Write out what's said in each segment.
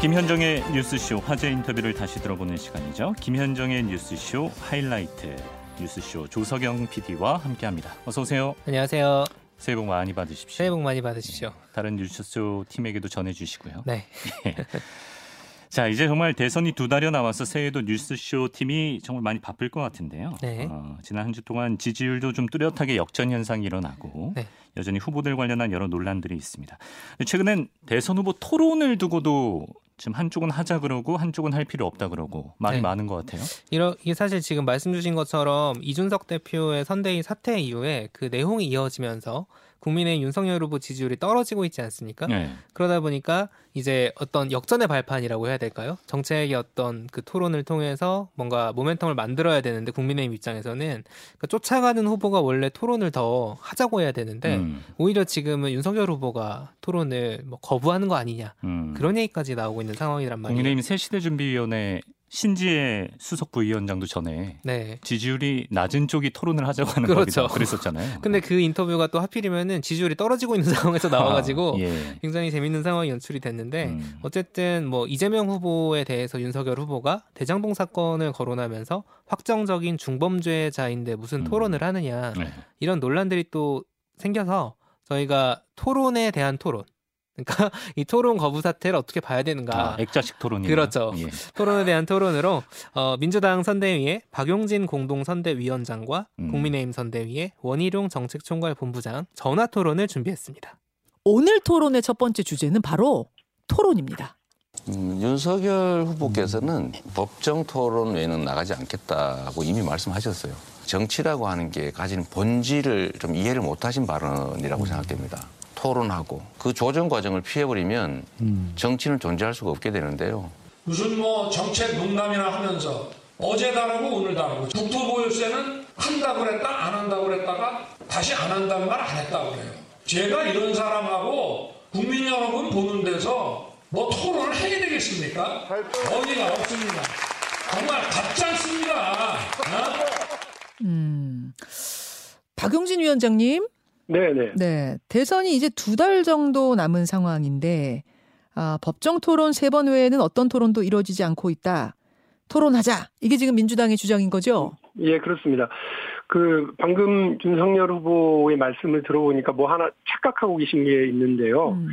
김현정의 뉴스쇼 화제 인터뷰를 다시 들어보는 시간이죠. 김현정의 뉴스쇼 하이라이트 뉴스쇼 조석영 PD와 함께합니다. 어서 오세요. 안녕하세요. 새해 복 많이 받으십시오. 새해 복 많이 받으십시오. 다른 뉴스쇼 팀에게도 전해주시고요. 네. 자 이제 정말 대선이 두 달여 남아서 새해도 뉴스쇼 팀이 정말 많이 바쁠 것 같은데요. 네. 어, 지난 한 주 동안 지지율도 좀 뚜렷하게 역전 현상이 일어나고 네. 여전히 후보들 관련한 여러 논란들이 있습니다. 최근엔 대선 후보 토론을 두고도 지금 한쪽은 하자 그러고 한쪽은 할 필요 없다 그러고 말이 네. 많은 것 같아요. 이러, 이게 사실 지금 말씀 주신 것처럼 이준석 대표의 선대위 사퇴 이후에 그 내용이 이어지면서 국민의 윤석열 후보 지지율이 떨어지고 있지 않습니까? 네. 그러다 보니까 이제 어떤 역전의 발판이라고 해야 될까요? 정책의 어떤 그 토론을 통해서 뭔가 모멘텀을 만들어야 되는데 국민의힘 입장에서는 그 쫓아가는 후보가 원래 토론을 더 하자고 해야 되는데 음, 오히려 지금은 윤석열 후보가 토론을 뭐 거부하는 거 아니냐 음. 그런 얘기까지 나오고 있는 상황이란 말이에요. 국민의힘 새시대 준비위원회 신지혜 수석 부위원장도 전에 네. 지지율이 낮은 쪽이 토론을 하자고 하는 그렇죠. 거기도 그랬었잖아요. 근데 그 인터뷰가 또 하필이면은 지지율이 떨어지고 있는 상황에서 나와가지고 아, 예. 굉장히 재밌는 상황이 연출이 됐는데 음. 어쨌든 뭐 이재명 후보에 대해서 윤석열 후보가 대장동 사건을 거론하면서 확정적인 중범죄자인데 무슨 음. 토론을 하느냐 네. 이런 논란들이 또 생겨서 저희가 토론에 대한 토론 그러니까 이 토론 거부 사태를 어떻게 봐야 되는가 아, 액자식 토론이 그렇죠. 예. 토론에 대한 토론으로 어, 민주당 선대위의 박용진 공동 선대위원장과 음. 국민의힘 선대위의 원희룡 정책총괄 본부장 전화 토론을 준비했습니다. 오늘 토론의 첫 번째 주제는 바로 토론입니다. 음, 윤석열 후보께서는 법정 토론 외에는 나가지 않겠다고 이미 말씀하셨어요. 정치라고 하는 게 가진 본질을 좀 이해를 못하신 발언이라고 생각됩니다. 토론하고 그 조정 과정을 피해버리면 정치는 존재할 수가 없게 되는데요. 무슨 뭐 정책 농담이나 하면서 어제 다르고 오늘 다르고 국토보유세는 한다고 그랬다 안 한다고 그랬다가 다시 안 한다는 말 안 했다고 그래요. 제가 이런 사람하고 국민 여러분 보는 데서 뭐 토론을 해야 되겠습니까? 어디가 없습니다. 정말 같지 않습니다. 어? 음. 박용진 위원장님, 네네. 네 대선이 이제 두 달 정도 남은 상황인데 아, 법정 토론 세 번 외에는 어떤 토론도 이루어지지 않고 있다. 토론하자. 이게 지금 민주당의 주장인 거죠? 예, 그렇습니다. 그 방금 윤석열 후보의 말씀을 들어보니까 뭐 하나 착각하고 계신 게 있는데요. 음.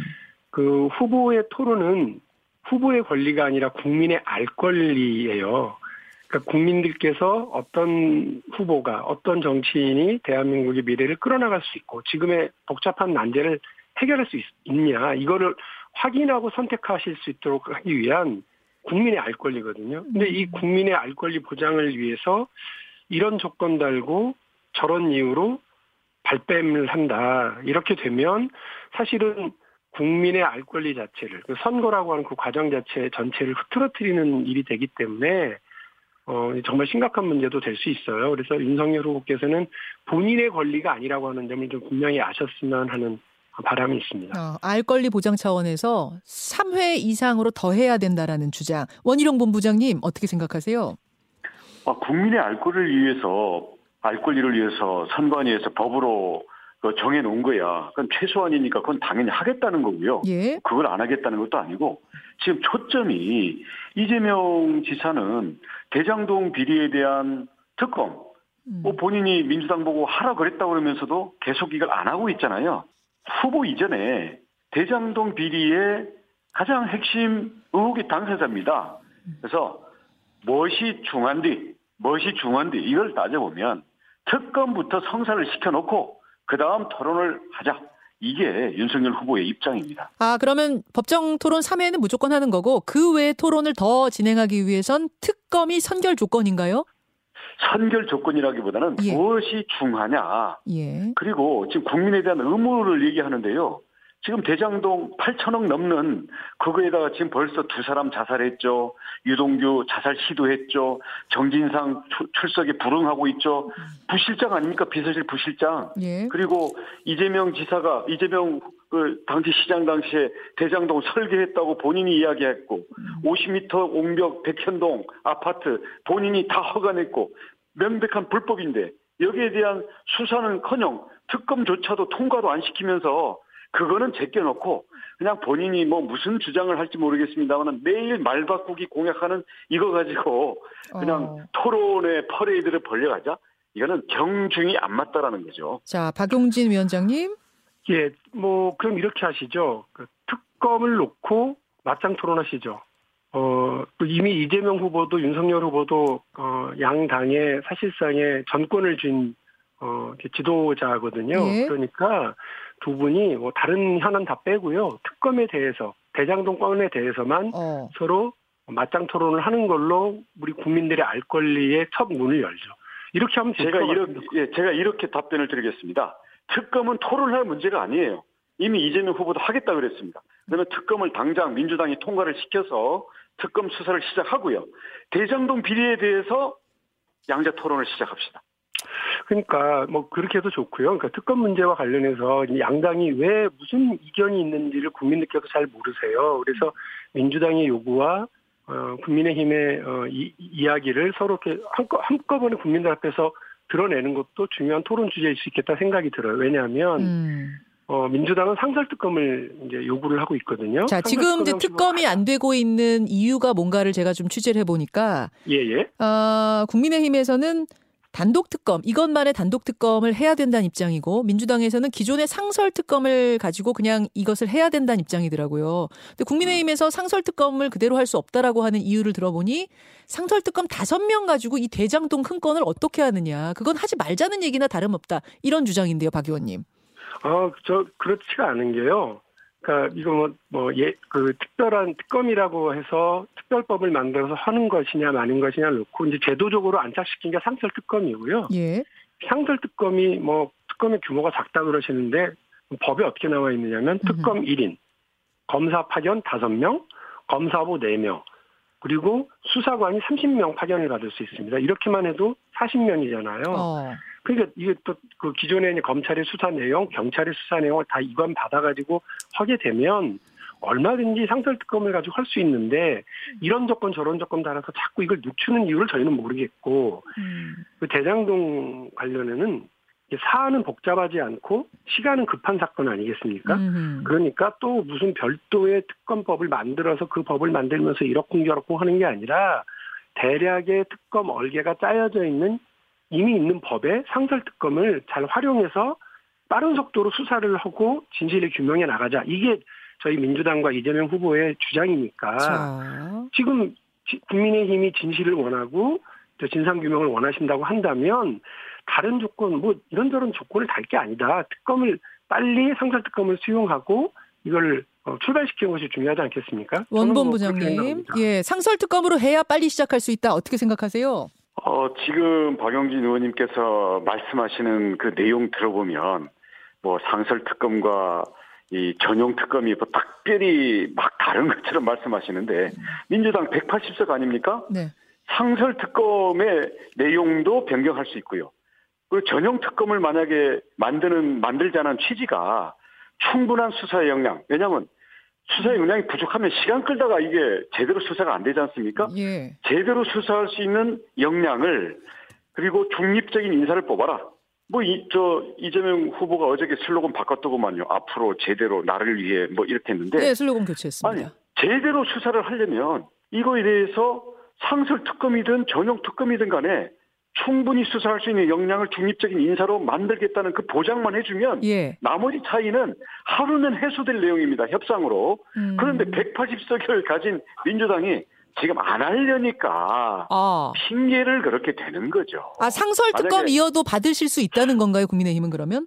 그 후보의 토론은 후보의 권리가 아니라 국민의 알 권리예요. 그러니까 국민들께서 어떤 후보가 어떤 정치인이 대한민국의 미래를 끌어나갈 수 있고 지금의 복잡한 난제를 해결할 수 있, 냐 이거를 확인하고 선택하실 수 있도록 하기 위한 국민의 알 권리거든요. 근데 이 국민의 알 권리 보장을 위해서 이런 조건 달고 저런 이유로 발뺌을 한다. 이렇게 되면 사실은 국민의 알 권리 자체를 그 선거라고 하는 그 과정 자체 전체를 흐트러뜨리는 일이 되기 때문에 어 정말 심각한 문제도 될 수 있어요. 그래서 윤석열 후보께서는 본인의 권리가 아니라고 하는 점을 좀 분명히 아셨으면 하는 바람이 있습니다. 어, 알 권리 보장 차원에서 3회 이상으로 더 해야 된다라는 주장. 원희룡 본부장님 어떻게 생각하세요? 아, 국민의 알 권리를 위해서 알 권리를 위해서 선관위에서 법으로 그 정해놓은 거야. 그건 최소한이니까 그건 당연히 하겠다는 거고요. 예. 그걸 안 하겠다는 것도 아니고 지금 초점이 이재명 지사는 대장동 비리에 대한 특검 음. 뭐 본인이 민주당 보고 하라 그랬다고 그러면서도 계속 이걸 안 하고 있잖아요. 후보 이전에 대장동 비리의 가장 핵심 의혹의 당사자입니다. 그래서 무엇이 중한디, 무엇이 중한디 이걸 따져보면 특검부터 성사를 시켜놓고 그 다음 토론을 하자. 이게 윤석열 후보의 입장입니다. 아, 그러면 법정 토론 3회는 무조건 하는 거고 그 외에 토론을 더 진행하기 위해선 특검이 선결 조건인가요? 선결 조건이라기보다는 예. 무엇이 중하냐. 예. 그리고 지금 국민에 대한 의무를 얘기하는데요. 지금 대장동 8천억 넘는 그거에다가 지금 벌써 두 사람 자살했죠. 유동규 자살 시도했죠. 정진상 출- 출석에 불응하고 있죠. 부실장 아닙니까? 비서실 부실장. 예. 그리고 이재명 지사가 이재명 그 당시 시장 당시에 대장동 설계했다고 본인이 이야기했고 50m 옹벽 백현동 아파트 본인이 다 허가냈고 명백한 불법인데 여기에 대한 수사는커녕 특검조차도 통과도 안 시키면서 그거는 제껴놓고 그냥 본인이 뭐 무슨 주장을 할지 모르겠습니다만 매일 말 바꾸기 공약하는 이거 가지고 그냥 어. 토론의 퍼레이드를 벌려가자. 이거는 경중이 안 맞다라는 거죠. 자, 박용진 위원장님. 예, 뭐 그럼 이렇게 하시죠. 그 특검을 놓고 맞짱 토론하시죠. 어, 또 이미 이재명 후보도 윤석열 후보도 어, 양 당의 사실상의 전권을 쥔 어, 지도자거든요. 예. 그러니까 두 분이 뭐 다른 현안 다 빼고요. 특검에 대해서 대장동 건에 대해서만 어. 서로 맞짱 토론을 하는 걸로 우리 국민들의 알 권리의 첫 문을 열죠. 이렇게 하면 될것 제가 이렇게. 예, 제가 이렇게 답변을 드리겠습니다. 특검은 토론할 문제가 아니에요. 이미 이재명 후보도 하겠다 그랬습니다. 그러면 특검을 당장 민주당이 통과를 시켜서 특검 수사를 시작하고요. 대장동 비리에 대해서 양자 토론을 시작합시다. 그러니까 뭐 그렇게 해도 좋고요. 그러니까 특검 문제와 관련해서 이 양당이 왜 무슨 이견이 있는지를 국민들께서 잘 모르세요. 그래서 민주당의 요구와 어, 국민의힘의 어, 이, 이야기를 서로 이렇게 한꺼, 한꺼번에 국민들 앞에서 드러내는 것도 중요한 토론 주제일 수 있겠다 생각이 들어요. 왜냐하면 음. 어, 민주당은 상설 특검을 이제 요구를 하고 있거든요. 자, 지금 이제 특검이 안 되고 있는 이유가 뭔가를 제가 좀 취재를 해보니까, 예예. 아, 국민의힘에서는 단독 특검, 이것만의 단독 특검을 해야 된다는 입장이고, 민주당에서는 기존의 상설 특검을 가지고 그냥 이것을 해야 된다는 입장이더라고요. 근데 국민의힘에서 상설 특검을 그대로 할 수 없다라고 하는 이유를 들어보니, 상설 특검 다섯 명 가지고 이 대장동 큰 건을 어떻게 하느냐, 그건 하지 말자는 얘기나 다름없다. 이런 주장인데요, 박 의원님. 어, 저 그렇지가 않은 게요. 그러니까 이거 뭐, 뭐, 예, 그 특별한 특검이라고 해서 특별법을 만들어서 하는 것이냐 마는 것이냐 놓고 이제 제도적으로 안착시킨 게 상설 특검이고요. 예. 상설 특검이 뭐 특검의 규모가 작다 그러시는데 법에 어떻게 나와 있느냐면 특검 1인, 검사 파견 5명, 검사부 4명, 그리고 수사관이 30명 파견을 받을 수 있습니다. 이렇게만 해도 40명이잖아요. 어. 그러니까 이게 또 그 기존의 이제 검찰의 수사 내용, 경찰의 수사 내용을 다 이관 받아가지고 하게 되면 얼마든지 상설 특검을 가지고 할 수 있는데 이런 조건 저런 조건 따라서 자꾸 이걸 늦추는 이유를 저희는 모르겠고 음. 그 대장동 관련해는 사안은 복잡하지 않고 시간은 급한 사건 아니겠습니까? 음흠. 그러니까 또 무슨 별도의 특검법을 만들어서 그 법을 만들면서 이렇고 저렇고 하는 게 아니라 대략의 특검 얼개가 짜여져 있는 이미 있는 법에 상설 특검을 잘 활용해서 빠른 속도로 수사를 하고 진실을 규명해 나가자. 이게 저희 민주당과 이재명 후보의 주장이니까 자. 지금 지- 국민의힘이 진실을 원하고 또 진상 규명을 원하신다고 한다면 다른 조건 뭐 이런저런 조건을 달 게 아니다. 특검을 빨리 상설 특검을 수용하고 이걸 어, 출발시키는 것이 중요하지 않겠습니까? 뭐 원본부장님. 예, 상설 특검으로 해야 빨리 시작할 수 있다. 어떻게 생각하세요? 어, 지금 박영진 의원님께서 말씀하시는 그 내용 들어보면 뭐 상설 특검과 이 전용 특검이 뭐 특별히 막 다른 것처럼 말씀하시는데 민주당 180석 아닙니까? 네. 상설 특검의 내용도 변경할 수 있고요. 그리고 전용 특검을 만약에 만드는 만들자는 취지가 충분한 수사의 역량. 왜냐하면 수사의 역량이 부족하면 시간 끌다가 이게 제대로 수사가 안 되지 않습니까? 예. 제대로 수사할 수 있는 역량을 그리고 중립적인 인사를 뽑아라. 뭐 이 저 이재명 후보가 어저께 슬로건 바꿨더구만요. 앞으로 제대로 나를 위해 뭐 이렇게 했는데 네, 슬로건 아니 교체했습니다. 제대로 수사를 하려면 이거에 대해서 상설 특검이든 전용 특검이든 간에 충분히 수사할 수 있는 역량을 중립적인 인사로 만들겠다는 그 보장만 해주면 예. 나머지 차이는 하루는 해소될 내용입니다. 협상으로. 음. 그런데 180석을 가진 민주당이 지금 안 하려니까 아, 핑계를 그렇게 대는 거죠. 아 상설 특검 만약에- 이어도 받으실 수 있다는 건가요, 국민의힘은 그러면?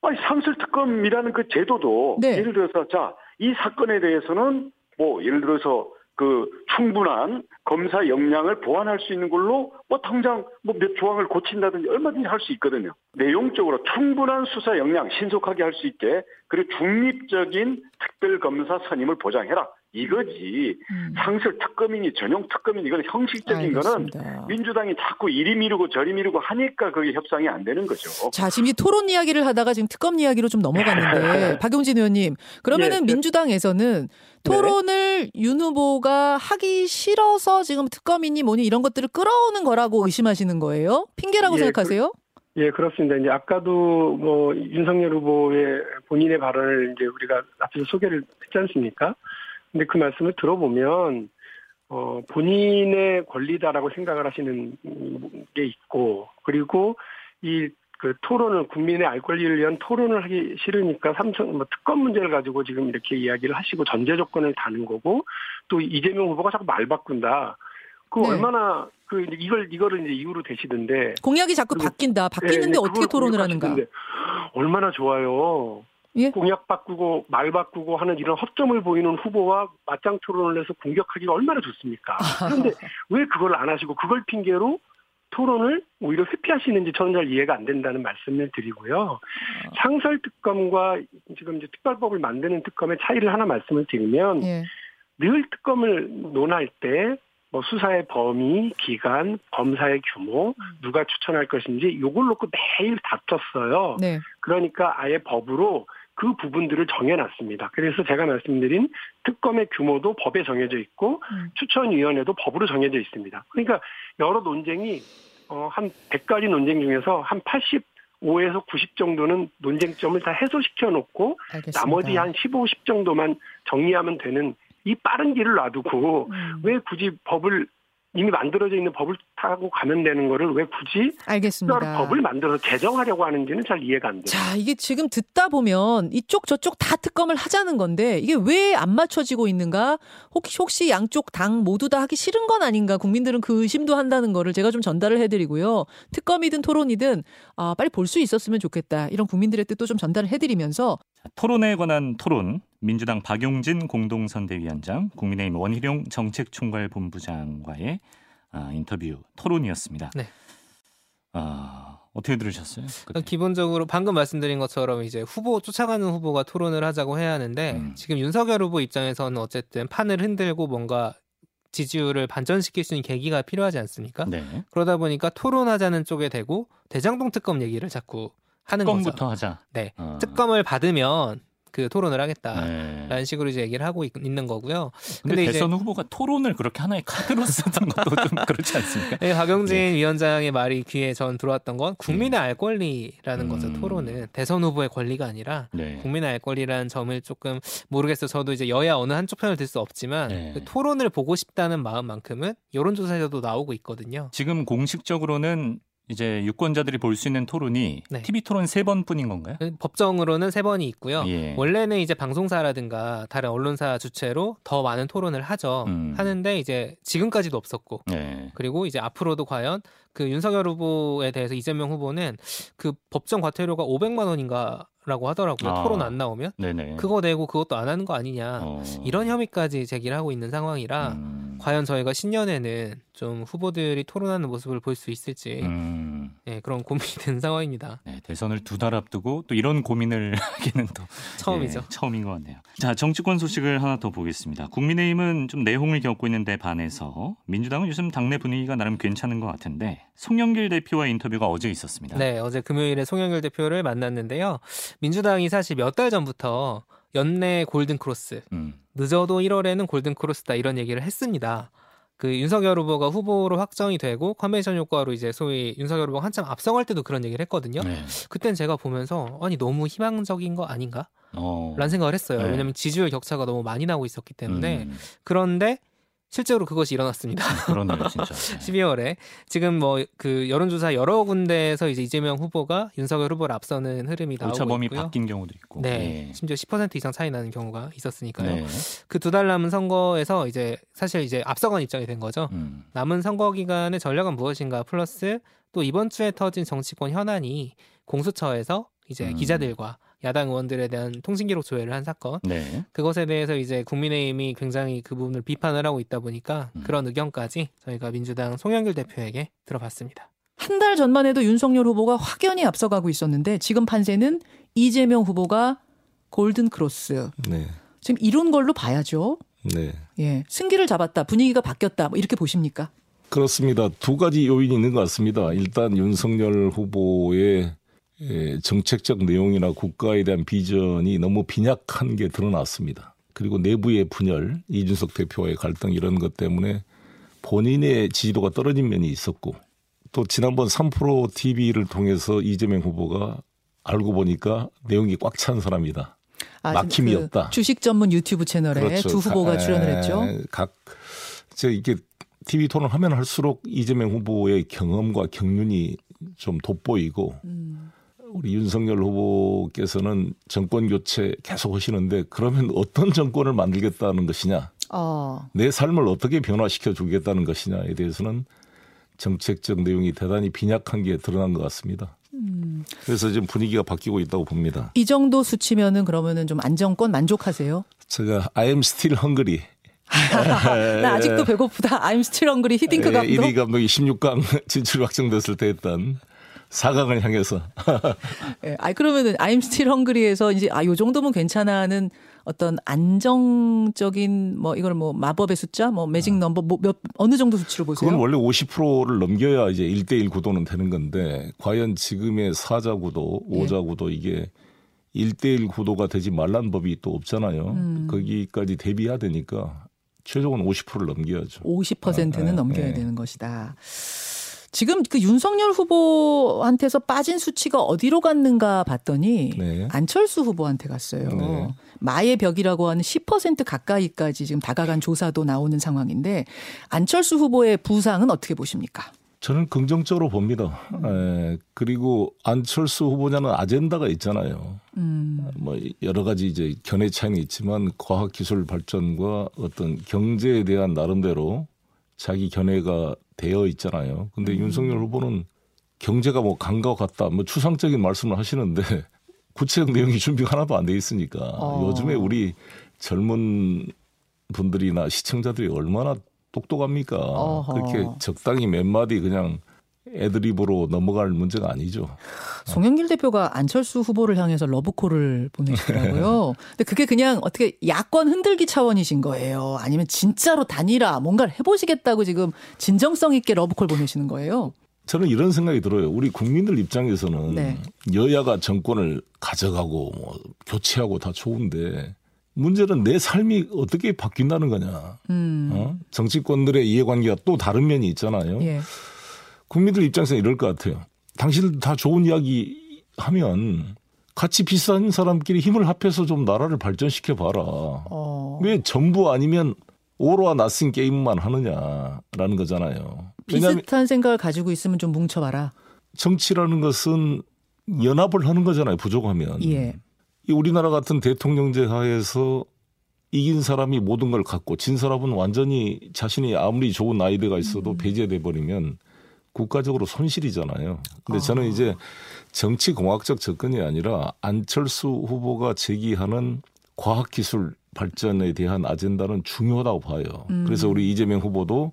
아니, 상설 특검이라는 그 제도도 네. 예를 들어서 자, 이 사건에 대해서는 뭐 예를 들어서 그 충분한 검사 역량을 보완할 수 있는 걸로 뭐 당장 뭐 몇 조항을 고친다든지 얼마든지 할 수 있거든요. 내용적으로 충분한 수사 역량 신속하게 할 수 있게 그리고 중립적인 특별검사 선임을 보장해라. 이거지. 음. 상설 특검이니 전용 특검이니 이건 형식적인 거는 알겠습니다. 민주당이 자꾸 이리 미루고 저리 미루고 하니까 그게 협상이 안 되는 거죠. 자, 지금 이 토론 이야기를 하다가 지금 특검 이야기로 좀 넘어갔는데 박용진 의원님, 그러면은 예, 네. 민주당에서는 토론을 윤 후보가 하기 싫어서 지금 특검이니 뭐니 이런 것들을 끌어오는 거라고 의심하시는 거예요? 핑계라고 예, 생각하세요? 예, 그렇습니다. 이제 아까도 뭐 윤석열 후보의 본인의 발언을 이제 우리가 앞에서 소개를 했지 않습니까? 근데 그 말씀을 들어보면 어 본인의 권리다라고 생각을 하시는 게 있고 그리고 이 그 토론을 국민의 알 권리를 위한 토론을 하기 싫으니까 삼천 뭐 특검 문제를 가지고 지금 이렇게 이야기를 하시고 전제 조건을 다는 거고 또 이재명 후보가 자꾸 말 바꾼다. 그 네. 얼마나 그 이걸 이거를 이제 이유로 대시던데 공약이 자꾸 바뀐다. 바뀌는데 예, 어떻게 토론을 하는가? 얼마나 좋아요. 예? 공약 바꾸고 말 바꾸고 하는 이런 허점을 보이는 후보와 맞짱 토론을 해서 공격하기가 얼마나 좋습니까? 그런데 왜 그걸 안 하시고 그걸 핑계로 토론을 오히려 회피하시는지 저는 잘 이해가 안 된다는 말씀을 드리고요. 상설 특검과 지금 이제 특별법을 만드는 특검의 차이를 하나 말씀을 드리면 예. 늘 특검을 논할 때 뭐 수사의 범위, 기간, 검사의 규모, 누가 추천할 것인지 요걸 놓고 매일 다퉜어요. 네. 그러니까 아예 법으로 그 부분들을 정해놨습니다. 그래서 제가 말씀드린 특검의 규모도 법에 정해져 있고 음. 추천위원회도 법으로 정해져 있습니다. 그러니까 여러 논쟁이 어, 한 100가지 논쟁 중에서 한 85에서 90 정도는 논쟁점을 다 해소시켜 놓고 알겠습니다. 나머지 한 15, 10 정도만 정리하면 되는 이 빠른 길을 놔두고 음. 왜 굳이 법을 이미 만들어져 있는 법을 타고 가면 되는 거를 왜 굳이 알겠습니다. 법을 만들어서 개정하려고 하는지는 잘 이해가 안 돼요. 자, 이게 지금 듣다 보면 이쪽 저쪽 다 특검을 하자는 건데 이게 왜 안 맞춰지고 있는가? 혹시 혹시 양쪽 당 모두 다 하기 싫은 건 아닌가? 국민들은 그 의심도 한다는 거를 제가 좀 전달을 해드리고요. 특검이든 토론이든 아, 빨리 볼 수 있었으면 좋겠다. 이런 국민들의 뜻도 좀 전달을 해드리면서 자, 토론에 관한 토론 민주당 박용진 공동선대위원장, 국민의힘 원희룡 정책총괄본부장과의 아, 인터뷰 토론이었습니다. 네. 아, 어떻게 들으셨어요? 그때? 기본적으로 방금 말씀드린 것처럼 이제 후보 쫓아가는 후보가 토론을 하자고 해야 하는데 음. 지금 윤석열 후보 입장에서는 어쨌든 판을 흔들고 뭔가 지지율을 반전시킬 수 있는 계기가 필요하지 않습니까? 네. 그러다 보니까 토론하자는 쪽에 대고 대장동 특검 얘기를 자꾸 하는 거죠. 특검부터 하자. 네. 어. 특검을 받으면 그 토론을 하겠다라는 네. 식으로 이제 얘기를 하고 있, 는 거고요. 근데, 근데 대선 후보가 토론을 그렇게 하나의 카드로 쓰던 것도 좀 그렇지 않습니까? 네, 박영진 위원장의 말이 귀에 전 들어왔던 건 국민의 알 권리라는 음. 거죠. 토론은 대선 후보의 권리가 아니라 네. 국민의 알 권리라는 점을 조금 모르겠어요. 저도 이제 여야 어느 한쪽 편을 들 수 없지만 네. 그 토론을 보고 싶다는 마음만큼은 여론조사에서도 나오고 있거든요. 지금 공식적으로는 이제 유권자들이 볼 수 있는 토론이 네. TV 토론 세 번뿐인 건가요? 법정으로는 세 번이 있고요. 예. 원래는 이제 방송사라든가 다른 언론사 주체로 더 많은 토론을 하죠. 음. 하는데 이제 지금까지도 없었고 네. 그리고 이제 앞으로도 과연 그 윤석열 후보에 대해서 이재명 후보는 그 법정 과태료가 500만 원인가 라고 하더라고요. 아. 토론 안 나오면 네네. 그거 내고 그것도 안 하는 거 아니냐 어. 이런 혐의까지 제기를 하고 있는 상황이라 음. 과연 저희가 신년에는 좀 후보들이 토론하는 모습을 볼 수 있을지 음. 네, 그런 고민이 된 상황입니다. 네, 대선을 두 달 앞두고 또 이런 고민을 하기는 또 처음이죠. 예, 처음인 것 같네요. 자, 정치권 소식을 하나 더 보겠습니다. 국민의힘은 좀 내홍을 겪고 있는데 반해서 민주당은 요즘 당내 분위기가 나름 괜찮은 것 같은데 송영길 대표와 인터뷰가 어제 있었습니다. 네, 어제 금요일에 송영길 대표를 만났는데요. 민주당이 사실 몇 달 전부터 연내 골든 크로스 음. 늦어도 1월에는 골든 크로스다 이런 얘기를 했습니다. 그 윤석열 후보가 후보로 확정이 되고 컨벤션 효과로 이제 소위 윤석열 후보가 한참 앞서갈 때도 그런 얘기를 했거든요. 네. 그땐 제가 보면서 아니 너무 희망적인 거 아닌가? 어. 라는 생각을 했어요. 네. 왜냐면 지지율 격차가 너무 많이 나고 있었기 때문에 음, 그런데 실제로 그것이 일어났습니다. 그러네요, 진짜. 네. 12월에 지금 뭐 그 여론조사 여러 군데에서 이제 이재명 후보가 윤석열 후보를 앞서는 흐름이 나오고 오차범위 있고요. 바뀐 경우도 있고. 네, 예. 심지어 10% 이상 차이 나는 경우가 있었으니까요. 네. 그두 달 남은 선거에서 이제 사실 이제 앞서간 입장이 된 거죠. 음. 남은 선거 기간의 전략은 무엇인가 플러스 또 이번 주에 터진 정치권 현안이 공수처에서 이제 음. 기자들과 야당 의원들에 대한 통신기록 조회를 한 사건 네. 그것에 대해서 이제 국민의힘이 굉장히 그 부분을 비판을 하고 있다 보니까 음. 그런 의견까지 저희가 민주당 송영길 대표에게 들어봤습니다. 한 달 전만 해도 윤석열 후보가 확연히 앞서가고 있었는데 지금 판세는 이재명 후보가 골든 크로스. 네. 지금 이런 걸로 봐야죠. 네. 예. 승기를 잡았다. 분위기가 바뀌었다. 뭐 이렇게 보십니까? 그렇습니다. 두 가지 요인이 있는 것 같습니다. 일단 윤석열 후보의 에, 정책적 내용이나 국가에 대한 비전이 너무 빈약한 게 드러났습니다. 그리고 내부의 분열, 이준석 대표와의 갈등 이런 것 때문에 본인의 지지도가 떨어진 면이 있었고 또 지난번 3프로 TV를 통해서 이재명 후보가 알고 보니까 내용이 꽉 찬 사람이다. 아, 막힘이 그 없다. 주식 전문 유튜브 채널에 그렇죠. 두 후보가 가- 출연을 에, 했죠. 각, 저 이게 TV 토론 하면 할수록 이재명 후보의 경험과 경륜이 좀 돋보이고 음. 우리 윤석열 후보께서는 정권 교체 계속 하시는데 그러면 어떤 정권을 만들겠다는 것이냐, 어. 내 삶을 어떻게 변화시켜 주겠다는 것이냐에 대해서는 정책적 내용이 대단히 빈약한 게 드러난 것 같습니다. 음. 그래서 지금 분위기가 바뀌고 있다고 봅니다. 이 정도 수치면은 그러면은 좀 안정권 만족하세요? 제가 I am still hungry. 나 아직도 배고프다. I'm still hungry. 히딩크 감독. 1위 감독이 16강 진출 확정됐을 때 했던 4강을 향해서 예. 아 그러면은 I'm still hungry에서 이제 아요 정도면 괜찮아는 어떤 안정적인 뭐 이걸 뭐 마법의 숫자 뭐 매직 넘버 뭐몇 어느 정도 수치로 보세요? 그건 원래 50%를 넘겨야 이제 1대1 구도는 되는 건데 과연 지금의 사자 구도, 예. 오자 구도 이게 1대1 구도가 되지 말란 법이 또 없잖아요. 음. 거기까지 대비해야 되니까 최종은 50%를 넘겨야죠. 50%는 아, 아, 넘겨야 예. 되는 것이다. 지금 그 윤석열 후보한테서 빠진 수치가 어디로 갔는가 봤더니 네. 안철수 후보한테 갔어요. 네. 마의 벽이라고 하는 10% 가까이까지 지금 다가간 조사도 나오는 상황인데 안철수 후보의 부상은 어떻게 보십니까? 저는 긍정적으로 봅니다. 에, 그리고 안철수 후보자는 아젠다가 있잖아요. 음. 뭐 여러 가지 이제 견해 차이는 있지만 과학 기술 발전과 어떤 경제에 대한 나름대로 자기 견해가 되어 있잖아요. 근데 음. 윤석열 후보는 경제가 뭐 강과 같다, 뭐 추상적인 말씀을 하시는데 구체적 내용이 준비가 하나도 안 돼 있으니까 어. 요즘에 우리 젊은 분들이나 시청자들이 얼마나 똑똑합니까? 어허. 그렇게 적당히 몇 마디 그냥 애드립으로 넘어갈 문제가 아니죠. 송영길 대표가 안철수 후보를 향해서 러브콜을 보내시더라고요. 근데 그게 그냥 어떻게 야권 흔들기 차원이신 거예요? 아니면 진짜로 단일화 뭔가를 해보시겠다고 지금 진정성 있게 러브콜 보내시는 거예요? 저는 이런 생각이 들어요. 우리 국민들 입장에서는 네. 여야가 정권을 가져가고 뭐 교체하고 다 좋은데 문제는 내 삶이 어떻게 바뀐다는 거냐. 음. 어? 정치권들의 이해관계가 또 다른 면이 있잖아요. 예. 국민들 입장에서 이럴 것 같아요. 당신들 다 좋은 이야기 하면 같이 비싼 사람끼리 힘을 합해서 좀 나라를 발전시켜 봐라. 어. 왜 전부 아니면 오로와 나싱 게임만 하느냐라는 거잖아요. 비슷한 생각을 가지고 있으면 좀 뭉쳐봐라. 정치라는 것은 연합을 하는 거잖아요. 부족하면. 예. 이 우리나라 같은 대통령제 하에서 이긴 사람이 모든 걸 갖고 진 사람은 완전히 자신이 아무리 좋은 아이디어가 있어도 배제돼 버리면 국가적으로 손실이잖아요. 근데 저는 이제 정치 공학적 접근이 아니라 안철수 후보가 제기하는 과학 기술 발전에 대한 아젠다는 중요하다고 봐요. 그래서 우리 이재명 후보도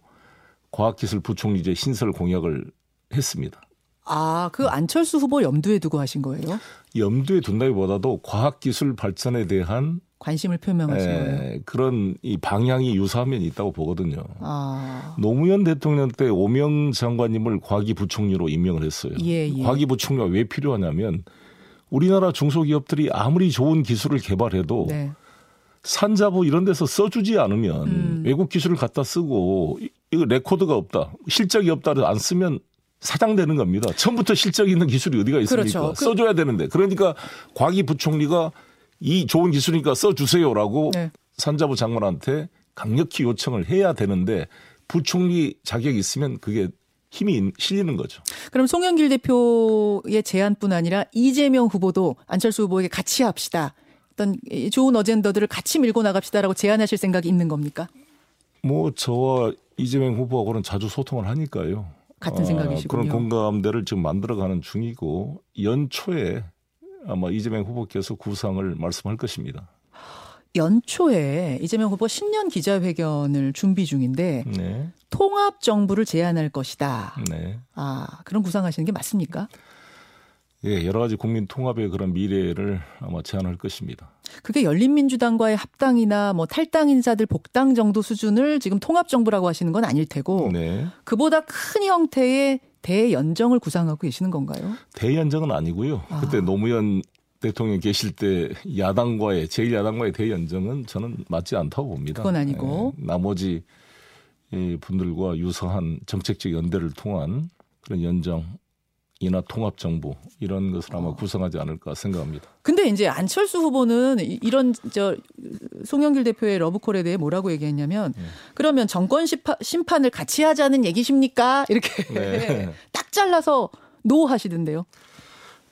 과학기술 부총리제 신설 공약을 했습니다. 아, 그 안철수 후보 염두에 두고 하신 거예요? 염두에 둔다기보다도 과학기술 발전에 대한 관심을 표명하신 거예요? 에, 그런 이 방향이 유사한 면이 있다고 보거든요. 아. 노무현 대통령 때 오명 장관님을 과기부총리로 임명을 했어요. 예, 예. 과기부총리가 왜 필요하냐면 우리나라 중소기업들이 아무리 좋은 기술을 개발해도 네. 산자부 이런 데서 써주지 않으면 음. 외국 기술을 갖다 쓰고 이- 이거 레코드가 없다, 실적이 없다를 안 쓰면 사장되는 겁니다. 처음부터 실적 있는 기술이 어디가 있습니까? 그렇죠. 그- 써줘야 되는데 그러니까 과기부총리가 이 좋은 기술이니까 써주세요라고 네. 산자부 장관한테 강력히 요청을 해야 되는데 부총리 자격이 있으면 그게 힘이 실리는 거죠. 그럼 송영길 대표의 제안뿐 아니라 이재명 후보도 안철수 후보에게 같이 합시다. 어떤 이 좋은 어젠더들을 같이 밀고 나갑시다라고 제안하실 생각이 있는 겁니까? 뭐 저와 이재명 후보하고는 자주 소통을 하니까요. 같은 생각이시군요. 그런 공감대를 지금 만들어가는 중이고 연초에 아마 이재명 후보께서 구상을 말씀할 것입니다. 연초에 이재명 후보 신년 기자회견을 준비 중인데 네, 통합 정부를 제안할 것이다. 네. 아 그런 구상하시는 게 맞습니까? 예, 여러 가지 국민 통합의 그런 미래를 아마 제안할 것입니다. 그게 열린민주당과의 합당이나 뭐 탈당 인사들 복당 정도 수준을 지금 통합 정부라고 하시는 건 아닐 테고 네, 그보다 큰 형태의 대연정을 구상하고 계시는 건가요? 대연정은 아니고요. 아. 그때 노무현 대통령 계실 때 야당과의 제1야당과의 대연정은 저는 맞지 않다고 봅니다. 그건 아니고. 예, 나머지 이 분들과 유사한 정책적 연대를 통한 그런 연정 이나 통합 정부 이런 것을 아마 어. 구성하지 않을까 생각합니다. 근데 이제 안철수 후보는 이- 이런 저 송영길 대표의 러브콜에 대해 뭐라고 얘기했냐면 네. 그러면 정권 심판을 같이 하자는 얘기십니까? 이렇게 네. 딱 잘라서 no 하시던데요.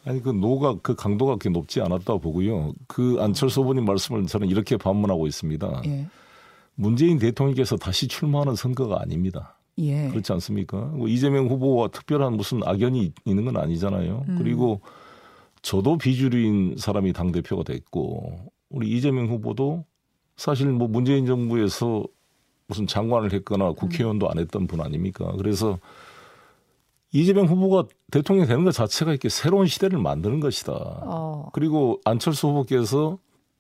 아니 그 no가 그 강도가 그렇게 높지 않았다고 보고요. 그 안철수 후보님 말씀을 저는 이렇게 반문하고 있습니다. 예. 문재인 대통령께서 다시 출마하는 선거가 아닙니다. 예. 그렇지 않습니까? 뭐 이재명 후보와 특별한 무슨 악연이 있는 건 아니잖아요. 음. 그리고 저도 비주류인 사람이 당 대표가 됐고 우리 이재명 후보도 사실 뭐 문재인 정부에서 무슨 장관을 했거나 국회의원도 안 했던 분 아닙니까? 그래서 이재명 후보가 대통령이 되는 것 자체가 이렇게 새로운 시대를 만드는 것이다. 어. 그리고 안철수 후보께서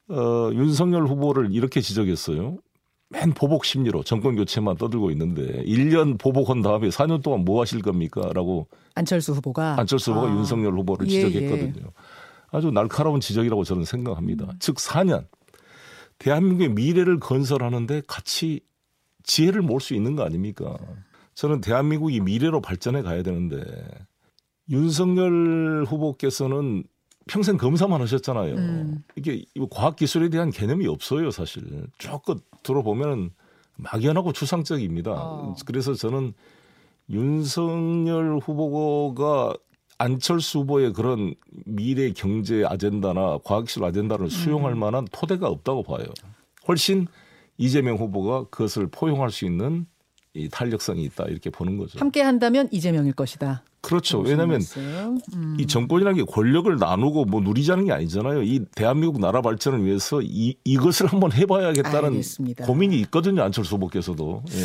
어, 윤석열 후보를 이렇게 지적했어요. 맨 보복 심리로 정권 교체만 떠들고 있는데 1년 보복한 다음에 4년 동안 뭐 하실 겁니까? 라고 안철수 후보가 안철수 후보가 아. 윤석열 후보를 예, 지적했거든요. 아주 날카로운 지적이라고 저는 생각합니다. 음. 즉 4년 대한민국의 미래를 건설하는데 같이 지혜를 모을 수 있는 거 아닙니까? 저는 대한민국이 미래로 발전해 가야 되는데 윤석열 후보께서는 평생 검사만 하셨잖아요. 음. 이게 과학 기술에 대한 개념이 없어요, 사실. 조금 들어보면 막연하고 추상적입니다. 어. 그래서 저는 윤석열 후보가 안철수 후보의 그런 미래 경제 아젠다나 과학기술 아젠다를 수용할 만한 토대가 없다고 봐요. 훨씬 이재명 후보가 그것을 포용할 수 있는 이 탄력성이 있다 이렇게 보는 거죠. 함께 한다면 이재명일 것이다. 그렇죠. 왜냐하면 음. 이 정권이라는 게 권력을 나누고 뭐 누리자는 게 아니잖아요. 이 대한민국 나라 발전을 위해서 이, 이것을 한번 해봐야겠다는 알겠습니다. 고민이 있거든요. 안철수 후보께서도. 예.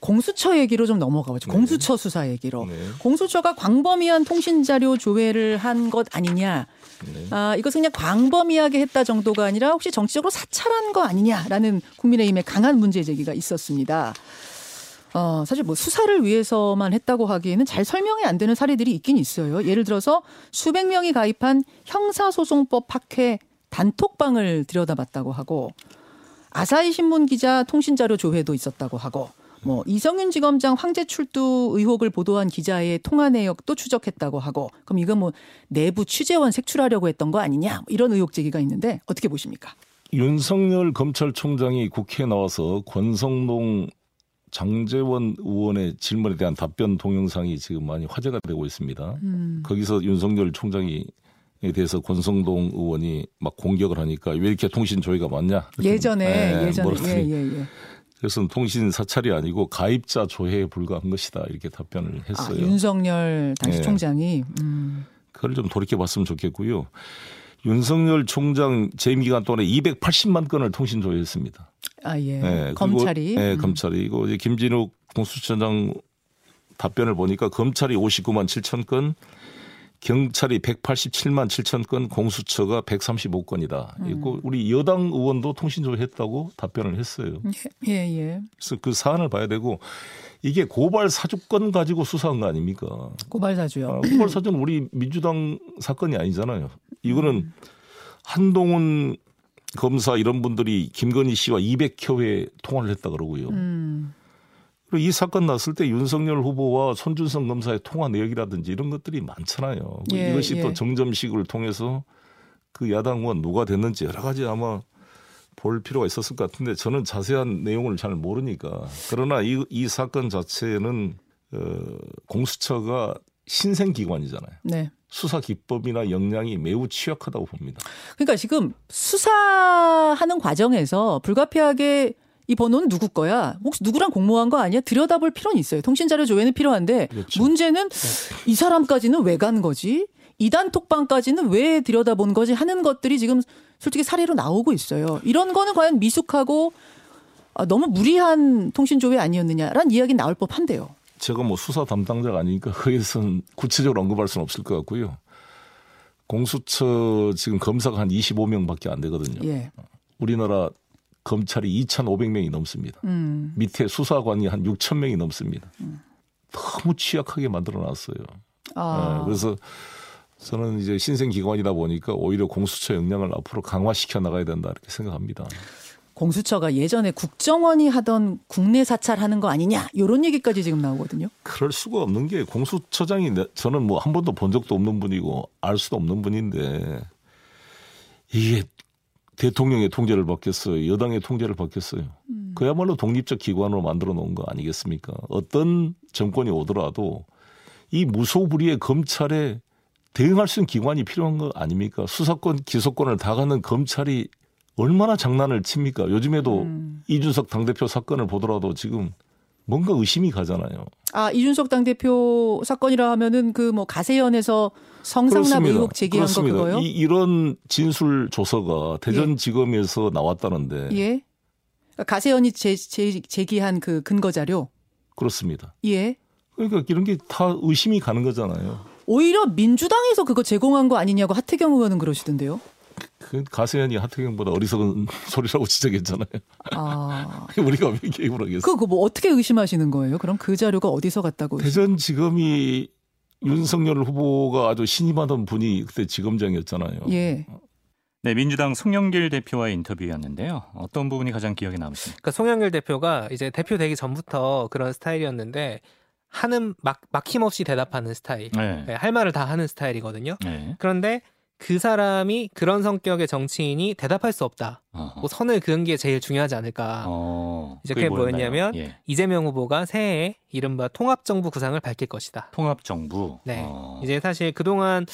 공수처 얘기로 좀 넘어가 보죠. 네. 공수처 수사 얘기로. 네. 공수처가 광범위한 통신 자료 조회를 한 것 아니냐. 네. 아, 이것은 그냥 광범위하게 했다 정도가 아니라 혹시 정치적으로 사찰한 거 아니냐라는 국민의힘의 강한 문제 제기가 있었습니다. 어, 사실 뭐 수사를 위해서만 했다고 하기에는 잘 설명이 안 되는 사례들이 있긴 있어요. 예를 들어서 수백 명이 가입한 형사소송법 학회 단톡방을 들여다봤다고 하고 아사히 신문 기자 통신 자료 조회도 있었다고 하고 뭐 이성윤 지검장 황제 출두 의혹을 보도한 기자의 통화 내역도 추적했다고 하고 그럼 이건 뭐 내부 취재원 색출하려고 했던 거 아니냐 뭐 이런 의혹 제기가 있는데 어떻게 보십니까? 윤석열 검찰총장이 국회에 나와서 권성동 장재원 의원의 질문에 대한 답변 동영상이 지금 많이 화제가 되고 있습니다. 음. 거기서 윤석열 총장이 에 대해서 권성동 의원이 막 공격을 하니까 왜 이렇게 통신 조회가 많냐? 예전에 예, 예전에 예 예 예. 그래서 통신 사찰이 아니고 가입자 조회에 불과한 것이다 이렇게 답변을 아, 했어요. 윤석열 당시 예. 총장이 음. 그걸 좀 돌이켜 봤으면 좋겠고요. 윤석열 총장 재임 기간 동안에 280만 건을 통신 조회했습니다. 아 예. 예, 그리고- 검찰이 예, 음. 검찰이 이거 이제 김진욱 공수처장 답변을 보니까 검찰이 59만 7천 건, 경찰이 187만 7천 건, 공수처가 135건이다. 음. 이거 우리 여당 의원도 통신 조회했다고 답변을 했어요. 예 예. 그래서 그 사안을 봐야 되고 이게 고발 사주권 가지고 수사한 거 아닙니까? 고발 사주요. 아, 고발 사주는 우리 민주당 사건이 아니잖아요. 이거는 한동훈 검사 이런 분들이 김건희 씨와 200회 통화를 했다 그러고요. 음. 그리고 이 사건 났을 때 윤석열 후보와 손준성 검사의 통화 내역이라든지 이런 것들이 많잖아요. 예, 이것이 예. 또 정점식을 통해서 그 야당 의원 누가 됐는지 여러 가지 아마 볼 필요가 있었을 것 같은데 저는 자세한 내용을 잘 모르니까 그러나 이, 이 사건 자체는 어, 공수처가 신생 기관이잖아요. 네. 수사 기법이나 역량이 매우 취약하다고 봅니다. 그러니까 지금 수사하는 과정에서 불가피하게 이 번호는 누구 거야? 혹시 누구랑 공모한 거 아니야? 들여다볼 필요는 있어요. 통신자료 조회는 필요한데 그렇죠. 문제는 이 사람까지는 왜 간 거지? 이단 톡방까지는 왜 들여다본 거지? 하는 것들이 지금 솔직히 사례로 나오고 있어요. 이런 거는 과연 미숙하고 아, 너무 무리한 통신 조회 아니었느냐라는 이야기 나올 법한데요. 제가 뭐 수사 담당자가 아니니까 거기에서는 구체적으로 언급할 수는 없을 것 같고요. 공수처 지금 검사가 한 25명밖에 안 되거든요. 예. 우리나라 검찰이 2,500명이 넘습니다. 음. 밑에 수사관이 한 6천 명이 넘습니다. 너무 취약하게 만들어 놨어요. 아. 네, 그래서 저는 이제 신생 기관이다 보니까 오히려 공수처 역량을 앞으로 강화시켜 나가야 된다 이렇게 생각합니다. 공수처가 예전에 국정원이 하던 국내 사찰하는 거 아니냐 이런 얘기까지 지금 나오거든요. 그럴 수가 없는 게 공수처장이 내- 저는 뭐 한 번도 본 적도 없는 분이고 알 수도 없는 분인데 이게 대통령의 통제를 받겠어요. 여당의 통제를 받겠어요. 그야말로 독립적 기관으로 만들어 놓은 거 아니겠습니까? 어떤 정권이 오더라도 이 무소불위의 검찰에 대응할 수 있는 기관이 필요한 거 아닙니까? 수사권, 기소권을 다 갖는 검찰이 얼마나 장난을 칩니까? 요즘에도 이준석 당대표 사건을 보더라도 지금 뭔가 의심이 가잖아요. 아 이준석 당대표 사건이라 하면은 그 뭐 가세연에서 성상납 그렇습니다. 의혹 제기한 그렇습니다. 거 그거요? 이, 이런 진술 조서가 대전지검에서 나왔다는데 예. 그러니까 가세연이 제, 제, 제기한 그 근거 자료. 그렇습니다. 예. 그러니까 이런 게 다 의심이 가는 거잖아요. 오히려 민주당에서 그거 제공한 거 아니냐고 하태경 의원은 그러시던데요. 그 가세현이 하태경보다 어리석은 소리라고 지적했잖아요. 아. 우리가 왜 개입을 하겠어? 그거 뭐 어떻게 의심하시는 거예요? 그럼 그 자료가 어디서 갔다고? 대전지검이 윤석열 후보가 아주 신임하던 분이 그때 지검장이었잖아요. 예. 네, 민주당 송영길 대표와의 인터뷰였는데요. 어떤 부분이 가장 기억에 남으십니까? 그러니까 송영길 대표가 이제 대표 되기 전부터 그런 스타일이었는데 하는 막 막힘없이 대답하는 스타일. 네. 네, 할 말을 다 하는 스타일이거든요. 네. 그런데 그 사람이 그런 성격의 정치인이 대답할 수 없다. 어허. 뭐 선을 그은 게 제일 중요하지 않을까. 어, 이제 그게 그게 뭐였냐면? 예. 이재명 후보가 새해에 이른바 통합정부 구상을 밝힐 것이다. 통합정부. 네. 어. 이제 사실 그동안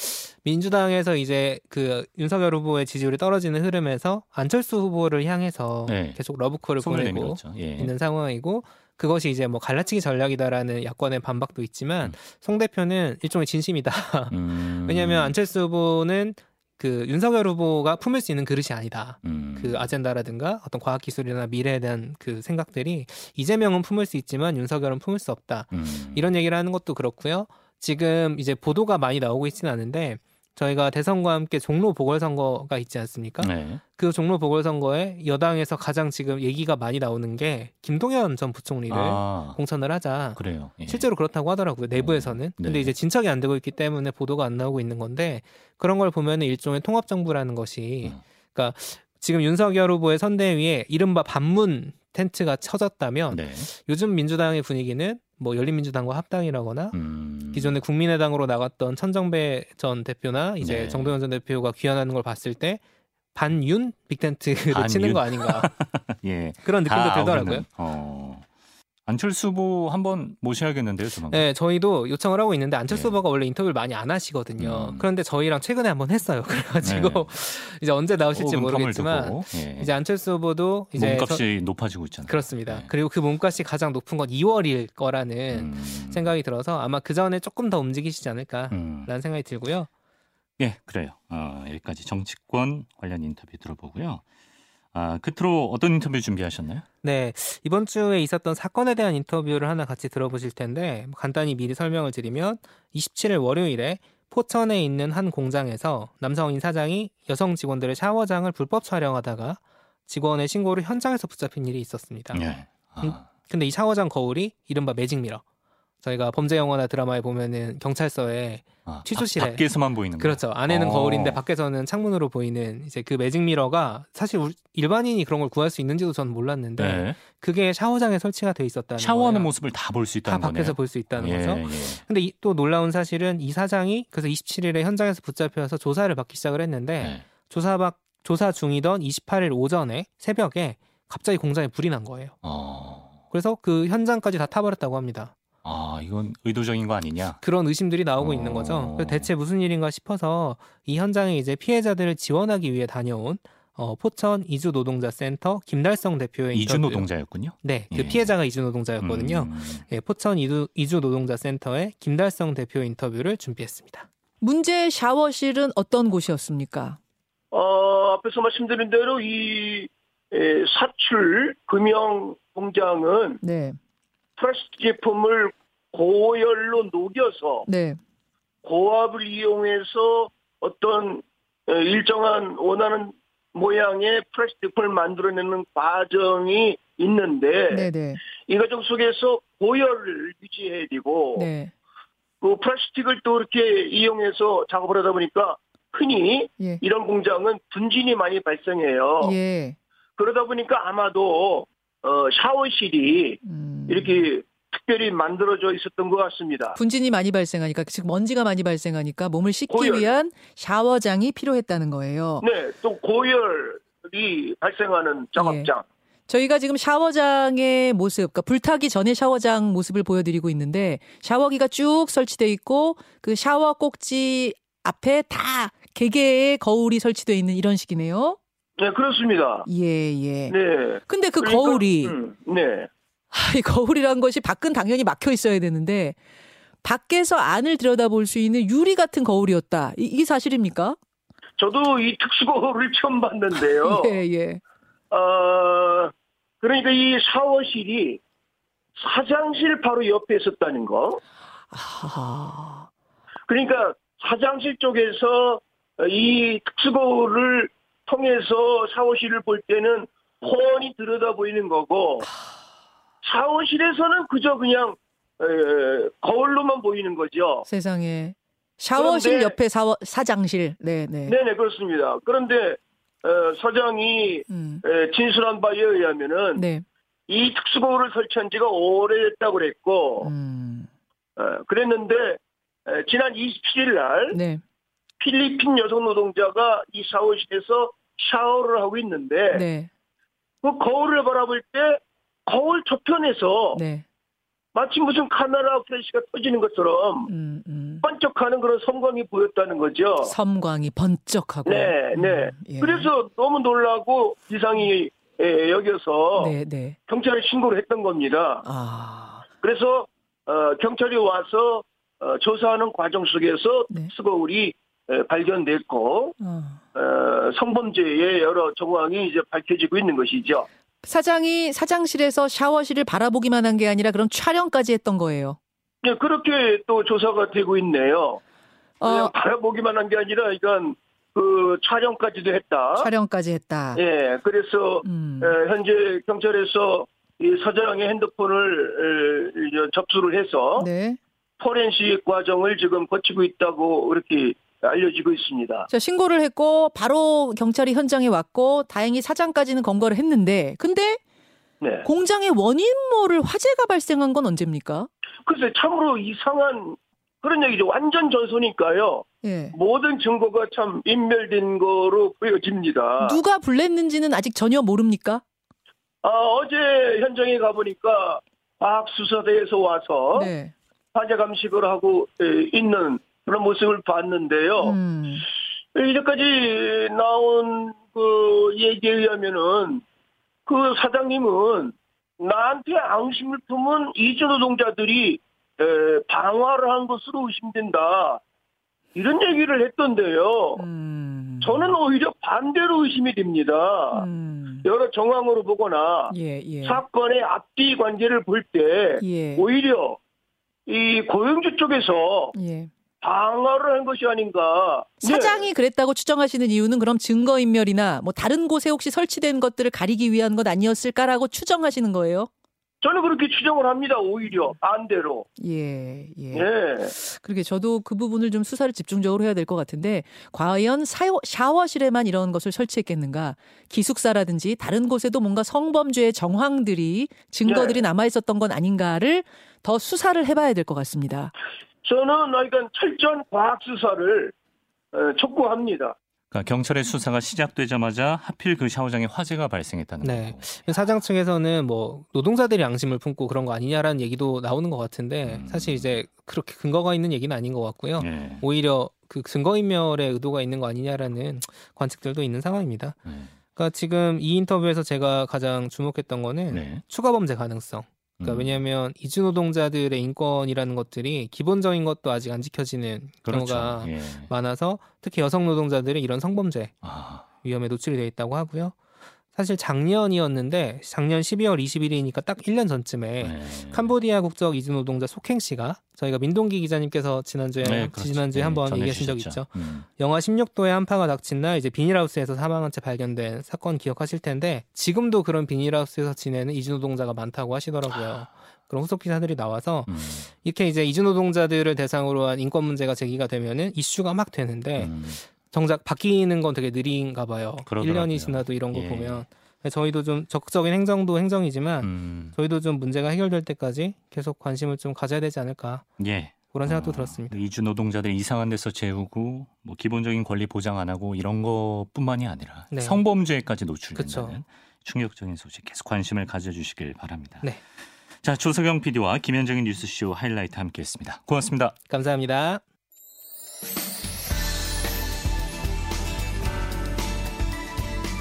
민주당에서 이제 그 윤석열 후보의 지지율이 떨어지는 흐름에서 안철수 후보를 향해서 네. 계속 러브콜을 보내고. 예. 있는 상황이고 그것이 이제 뭐 갈라치기 전략이다라는 야권의 반박도 있지만 음. 송 대표는 일종의 진심이다. 음. 왜냐하면 안철수 후보는 그 윤석열 후보가 품을 수 있는 그릇이 아니다. 음. 그 아젠다라든가 어떤 과학 기술이나 미래에 대한 그 생각들이 이재명은 품을 수 있지만 윤석열은 품을 수 없다. 음. 이런 얘기를 하는 것도 그렇고요. 지금 이제 보도가 많이 나오고 있지는 않은데 저희가 대선과 함께 종로 보궐선거가 있지 않습니까? 네. 그 종로 보궐선거에 여당에서 가장 지금 얘기가 많이 나오는 게 김동연 전 부총리를 아, 공천을 하자. 그래요. 예. 실제로 그렇다고 하더라고요. 내부에서는. 네. 근데 이제 진척이 안 되고 있기 때문에 보도가 안 나오고 있는 건데 그런 걸 보면은 일종의 통합 정부라는 것이 음. 그러니까 지금 윤석열 후보의 선대위에 이른바 반문 텐트가 쳐졌다면 네. 요즘 민주당의 분위기는 뭐 열린민주당과 합당이라거나 음. 기존에 국민의당으로 나갔던 천정배 전 대표나 이제 네. 정동현 전 대표가 귀환하는 걸 봤을 때 반윤 빅텐트를 반윤? 치는 거 아닌가 예. 그런 느낌도 다 들더라고요. 어. 안철수 후보 한번 모셔야겠는데요, 조만간. 네, 저희도 요청을 하고 있는데 안철수 네. 후보가 원래 인터뷰를 많이 안 하시거든요. 음. 그런데 저희랑 최근에 한번 했어요. 그래가지고 네. 이제 언제 나오실지 모르겠지만 예. 이제 안철수 후보도 이제 몸값이 높아지고 있잖아요. 저- 그렇습니다. 네. 그리고 그 몸값이 가장 높은 건 2월일 거라는 음. 생각이 들어서 아마 그 전에 조금 더 움직이시지 않을까라는 음. 생각이 들고요. 예, 그래요. 어, 여기까지 정치권 관련 인터뷰 들어보고요. 아, 끝으로 어떤 인터뷰 준비하셨나요? 네, 이번 주에 있었던 사건에 대한 인터뷰를 하나 같이 들어보실 텐데 간단히 미리 설명을 드리면 27일 월요일에 포천에 있는 한 공장에서 남성인 사장이 여성 직원들의 샤워장을 불법 촬영하다가 직원의 신고로 현장에서 붙잡힌 일이 있었습니다. 예. 아, 음, 근데 이 샤워장 거울이 이른바 매직미러. 저희가 범죄 영화나 드라마에 보면은 경찰서에 아, 취조실에- 밖, 밖에서만 보이는 거. 그렇죠. 안에는 어. 거울인데 밖에서는 창문으로 보이는 이제 그 매직 미러가 사실 우리- 일반인이 그런 걸 구할 수 있는지도 저는 몰랐는데 네. 그게 샤워장에 설치가 돼 있었다는 샤워하는 거예요. 모습을 다 볼수다 있다는 밖에서 거네요. 볼수 있다는 예, 거죠. 예. 근데 이- 또 놀라운 사실은 이 사장이 그래서 27일에 현장에서 붙잡혀서 조사를 받기 시작을 했는데 네. 조사 받 조사 중이던 28일 오전에 새벽에 갑자기 공장에 불이 난 거예요. 어. 그래서 그 현장까지 다 타버렸다고 합니다. 아, 이건 의도적인 거 아니냐? 그런 의심들이 나오고 어. 있는 거죠. 그래서 대체 무슨 일인가 싶어서 이 현장에 이제 피해자들을 지원하기 위해 다녀온 어, 포천 이주 노동자 센터 김달성 대표의 이주 인터뷰. 노동자였군요. 네, 그 예. 피해자가 이주 노동자였거든요. 음. 예, 포천 이주, 이주 노동자 센터의 김달성 대표 인터뷰를 준비했습니다. 문제 샤워실은 어떤 곳이었습니까? 어, 앞에서 말씀드린 대로 이 에, 사출 금형 공장은 네. 플라스틱 제품을 고열로 녹여서 네. 고압을 이용해서 어떤 어, 일정한 원하는 모양의 플라스틱 제품을 만들어내는 과정이 있는데 네, 네. 이 과정 속에서 고열을 유지해야 되고 네. 그 플라스틱을 또 이렇게 이용해서 작업을 하다 보니까 흔히 예. 이런 공장은 분진이 많이 발생해요. 예. 그러다 보니까 아마도 어, 샤워실이 음. 이렇게 특별히 만들어져 있었던 것 같습니다. 분진이 많이 발생하니까 즉 먼지가 많이 발생하니까 몸을 씻기 고열. 위한 샤워장이 필요했다는 거예요. 네, 또 고열이 발생하는 작업장. 저희가 지금 샤워장의 모습, 그러니까 불타기 전에 샤워장 모습을 보여드리고 있는데 샤워기가 쭉 설치돼 있고 그 샤워 꼭지 앞에 다 개개의 거울이 설치돼 있는 이런 식이네요. 네, 그렇습니다. 예, 예. 네. 근데 그 그러니까, 거울이 음, 네. 하, 이 거울이란 것이 밖은 당연히 막혀 있어야 되는데 밖에서 안을 들여다볼 수 있는 유리 같은 거울이었다. 이, 이게 사실입니까? 저도 이 특수 거울을 처음 봤는데요. 예, 예. 어, 그러니까 이 샤워실이 사장실 바로 옆에 있었다는 거. 아, 그러니까 사장실 쪽에서 이 특수 거울을 통해서 샤워실을 볼 때는 훤히 들여다 보이는 거고 샤워실에서는 그저 그냥 에, 거울로만 보이는 거죠. 세상에. 샤워실 그런데- 옆에 사워, 사장실. 네, 네. 네네 그렇습니다. 그런데 어, 서장이 음. 에, 진술한 바에 의하면은 네. 이 특수거울을 설치한 지가 오래됐다고 그랬고 음. 어, 그랬는데 에, 지난 27일 날 네. 필리핀 여성 노동자가 이 샤워실에서 샤워를 하고 있는데 네. 그 거울을 바라볼 때 거울 저편에서 네. 마치 무슨 카메라 플래시가 터지는 것처럼 음, 음. 번쩍하는 그런 섬광이 보였다는 거죠. 섬광이 번쩍하고. 네, 네. 음, 예. 그래서 너무 놀라고 이상이 에, 여겨서 네, 네. 경찰에 신고를 했던 겁니다. 아. 그래서 어, 경찰이 와서 어, 조사하는 과정 속에서 네. 특수거울이 에, 발견됐고 어. 어, 성범죄의 여러 정황이 이제 밝혀지고 있는 것이죠. 사장이 사장실에서 샤워실을 바라보기만 한 게 아니라 그런 촬영까지 했던 거예요. 네, 그렇게 또 조사가 되고 있네요. 어, 바라보기만 한 게 아니라 이건 그 촬영까지도 했다. 촬영까지 했다. 예, 그래서 음. 에, 현재 경찰에서 이 서장의 핸드폰을 접수를 해서 네. 포렌식 과정을 지금 거치고 있다고 그렇게 알려지고 있습니다. 자, 신고를 했고 바로 경찰이 현장에 왔고 다행히 사장까지는 검거를 했는데 근데 네. 공장의 원인 모를 화재가 발생한 건 언제입니까? 글쎄 참으로 이상한 그런 얘기죠. 완전 전소니까요. 예. 모든 증거가 참 인멸된 거로 보여집니다. 누가 불냈는지는 아직 전혀 모릅니까? 아, 어제 현장에 가보니까 과학수사대에서 와서 네. 화재 감식을 하고 에, 있는 그런 모습을 봤는데요. 음. 이제까지 나온 그 얘기에 의하면은 그 사장님은 나한테 앙심을 품은 이주 노동자들이 에, 방화를 한 것으로 의심된다. 이런 얘기를 했던데요. 음. 저는 오히려 반대로 의심이 됩니다. 음. 여러 정황으로 보거나 예, 예. 사건의 앞뒤 관계를 볼때 예. 오히려 이 고용주 쪽에서 예. 방어를 한 것이 아닌가. 사장이 네. 그랬다고 추정하시는 이유는 그럼 증거인멸이나 뭐 다른 곳에 혹시 설치된 것들을 가리기 위한 것 아니었을까라고 추정하시는 거예요? 저는 그렇게 추정을 합니다. 오히려 반대로. 예, 예. 예. 그러게 저도 그 부분을 좀 수사를 집중적으로 해야 될 것 같은데 과연 사요, 샤워실에만 이런 것을 설치했겠는가? 기숙사라든지 다른 곳에도 뭔가 성범죄의 정황들이 증거들이 네. 남아 있었던 건 아닌가를 더 수사를 해봐야 될 것 같습니다. 저는 그러니까 철저한 과학 수사를 어, 촉구합니다. 그러니까 경찰의 수사가 시작되자마자 하필 그 샤워장에 화재가 발생했다는 네. 거고. 사장 측에서는 뭐 노동자들이 양심을 품고 그런 거 아니냐라는 얘기도 나오는 것 같은데 음. 사실 이제 그렇게 근거가 있는 얘기는 아닌 것 같고요. 예. 오히려 그 증거인멸의 의도가 있는 거 아니냐라는 관측들도 있는 상황입니다. 네. 그러니까 지금 이 인터뷰에서 제가 가장 주목했던 거는 네. 추가 범죄 가능성. 그러니까 음. 왜냐하면 이주 노동자들의 인권이라는 것들이 기본적인 것도 아직 안 지켜지는 그렇죠. 경우가 예. 많아서 특히 여성 노동자들이 이런 성범죄 아, 위험에 노출이 돼 있다고 하고요. 사실 작년이었는데 작년 12월 21일이니까 딱 1년 전쯤에 네. 캄보디아 국적 이주 노동자 속행 씨가 저희가 민동기 기자님께서 지난주에 네, 그렇죠. 지난주에 예, 한번 얘기하신 적. 있죠. 음. 영하 16도의 한파가 닥친 날 이제 비닐하우스에서 사망한 채 발견된 사건 기억하실 텐데 지금도 그런 비닐하우스에서 지내는 이주 노동자가 많다고 하시더라고요. 그런 후속 기사들이 나와서 음. 이렇게 이제 이주 노동자들을 대상으로 한 인권 문제가 제기가 되면은 이슈가 막 되는데 음. 정작 바뀌는 건 되게 느린가 봐요. 그러더라고요. 1년이 지나도 이런 거 예. 보면 저희도 좀 적극적인 행정도 행정이지만 음, 저희도 좀 문제가 해결될 때까지 계속 관심을 좀 가져야 되지 않을까 예. 그런 생각도 어, 들었습니다. 이주 노동자들 이상한 데서 재우고 뭐 기본적인 권리 보장 안 하고 이런 것뿐만이 아니라 네. 성범죄까지 노출된다는. 충격적인 소식 계속 관심을 가져주시길 바랍니다. 네. 자 조석영 PD와 김현정의 뉴스쇼 하이라이트 함께했습니다. 고맙습니다. 감사합니다.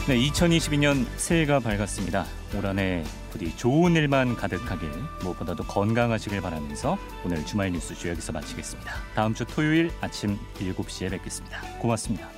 네, 2022년 새해가 밝았습니다. 올 한해 부디 좋은 일만 가득하길 무엇보다도 건강하시길 바라면서 오늘 주말 뉴스쇼 여기서 마치겠습니다. 다음 주 토요일 아침 7시에 뵙겠습니다. 고맙습니다.